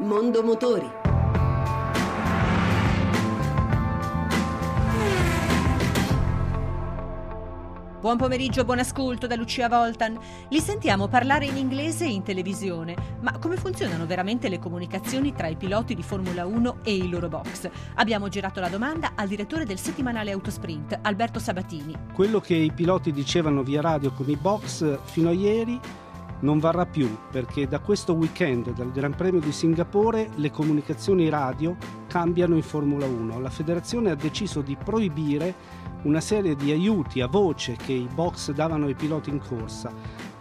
Mondo Motori. Buon pomeriggio, buon ascolto da Lucia Voltan. Li sentiamo parlare in inglese in televisione, ma come funzionano veramente le comunicazioni tra i piloti di Formula 1 e i loro box? Abbiamo girato la domanda al direttore del settimanale Autosprint, Alberto Sabatini. Quello che i piloti dicevano via radio con i box fino a ieri non varrà più perché da questo weekend dal Gran Premio di Singapore le comunicazioni radio cambiano in Formula 1. La federazione ha deciso di proibire una serie di aiuti a voce che i box davano ai piloti in corsa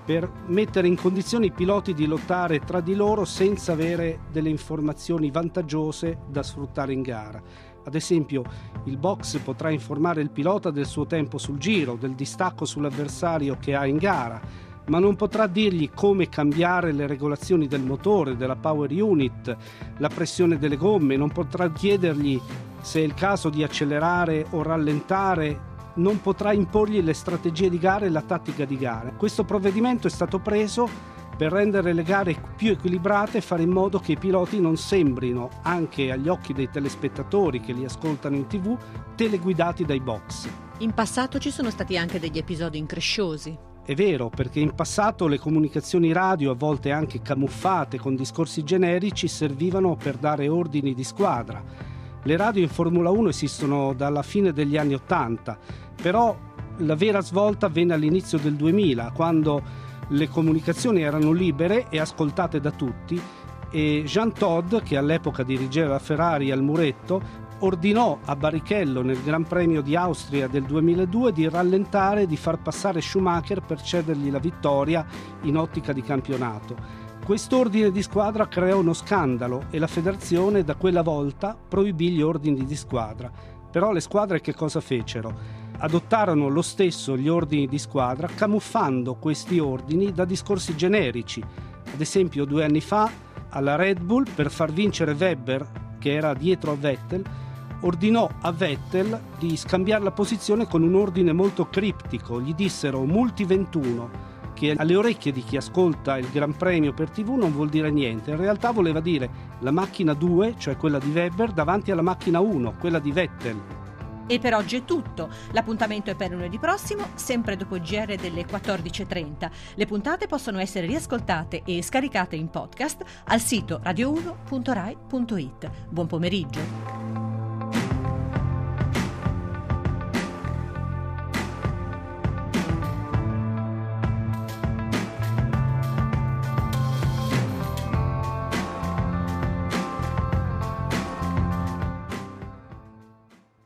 per mettere in condizione i piloti di lottare tra di loro senza avere delle informazioni vantaggiose da sfruttare in gara. Ad esempio, il box potrà informare il pilota del suo tempo sul giro, del distacco sull'avversario che ha in gara, ma non potrà dirgli come cambiare le regolazioni del motore, della power unit, la pressione delle gomme, non potrà chiedergli se è il caso di accelerare o rallentare, non potrà imporgli le strategie di gara e la tattica di gara. Questo provvedimento è stato preso per rendere le gare più equilibrate e fare in modo che i piloti non sembrino, anche agli occhi dei telespettatori che li ascoltano in tv, teleguidati dai box. In passato ci sono stati anche degli episodi incresciosi. È vero, perché in passato le comunicazioni radio, a volte anche camuffate con discorsi generici, servivano per dare ordini di squadra. Le radio in Formula 1 esistono dalla fine degli anni Ottanta, però la vera svolta avvenne all'inizio del 2000, quando le comunicazioni erano libere e ascoltate da tutti e Jean Todd, che all'epoca dirigeva Ferrari al muretto, ordinò a Barrichello nel Gran Premio di Austria del 2002 di rallentare e di far passare Schumacher per cedergli la vittoria in ottica di campionato. Quest'ordine di squadra creò uno scandalo e la federazione da quella volta proibì gli ordini di squadra. Però le squadre che cosa fecero? Adottarono lo stesso gli ordini di squadra camuffando questi ordini da discorsi generici. Ad esempio due anni fa alla Red Bull per far vincere Webber, che era dietro a Vettel, ordinò a Vettel di scambiare la posizione con un ordine molto criptico. Gli dissero multi 21, che alle orecchie di chi ascolta il Gran Premio per TV non vuol dire niente. In realtà voleva dire la macchina 2, cioè quella di Weber, davanti alla macchina 1, quella di Vettel. E per oggi è tutto. L'appuntamento è per lunedì prossimo, sempre dopo il GR delle 14.30. Le puntate possono essere riascoltate e scaricate in podcast al sito radio1.rai.it. Buon pomeriggio.